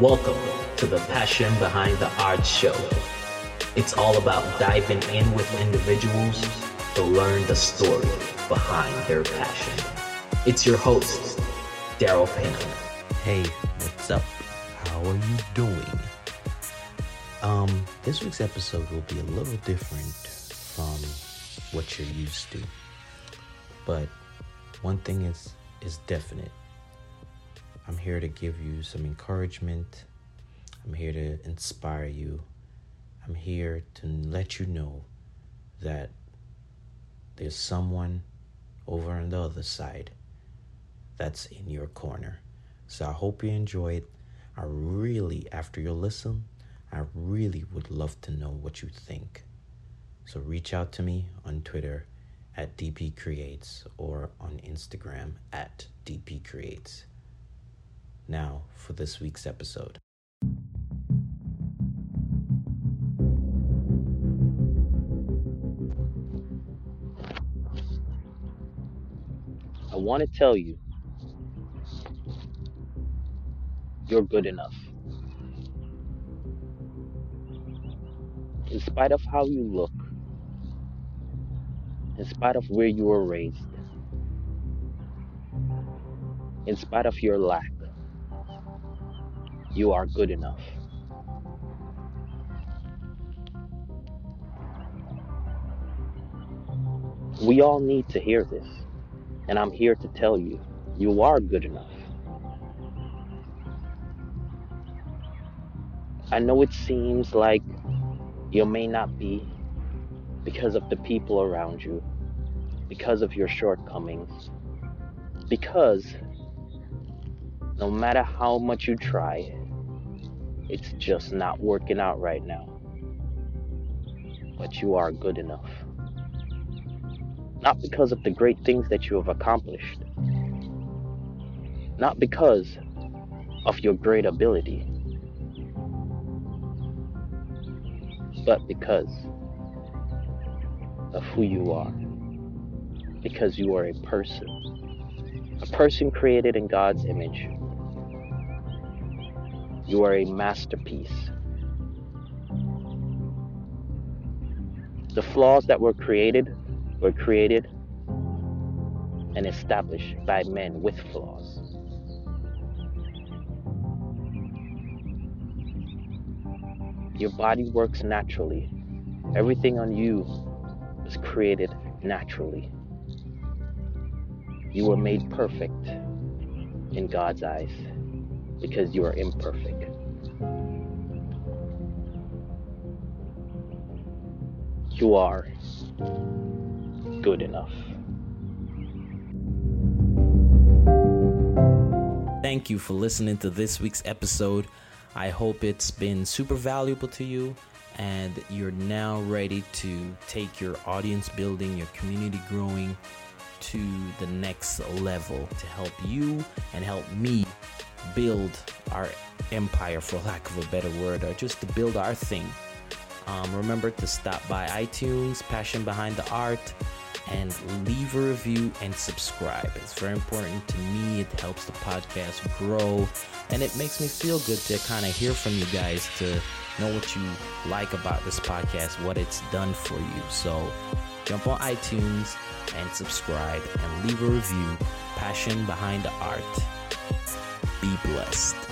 Welcome to the Passion Behind the Art Show. It's all about diving in with individuals to learn the story behind their passion. It's your host, Darold Pinnock. Hey, what's up? How are you doing? Um, this week's episode will be a little different from what you're used to. But one thing is is definite. I'm here to give you some encouragement. I'm here to inspire you. I'm here to let you know that there's someone over on the other side that's in your corner. So I hope you enjoy it. I really, after you listen, I really would love to know what you think. So reach out to me on Twitter at DP Creates or on Instagram at DP Creates. Now for this week's episode. I want to tell you, you're good enough. In spite of how you look, in spite of where you were raised, in spite of your lack, you are good enough. We all need to hear this, and I'm here to tell you, you are good enough. I know it seems like you may not be because of the people around you, because of your shortcomings, because no matter how much you try, it's just not working out right now. But you are good enough. Not because of the great things that you have accomplished, not because of your great ability, but because of who you are. Because you are a person. A person created in God's image. You are a masterpiece. The flaws that were created were created and established by men with flaws. Your body works naturally. Everything on you was created naturally. You were made perfect in God's eyes because you are imperfect. You are good enough. Thank you for listening to this week's episode. I hope it's been super valuable to you and you're now ready to take your audience building, your community growing to the next level to help you and help me build our empire, for lack of a better word, or just to build our thing. Um, remember to stop by iTunes, Passion Behind the Art, and leave a review and subscribe. It's very important to me. It helps the podcast grow, and it makes me feel good to kind of hear from you guys to know what you like about this podcast, what it's done for you. So jump on iTunes and subscribe and leave a review. Passion Behind the Art. Be blessed.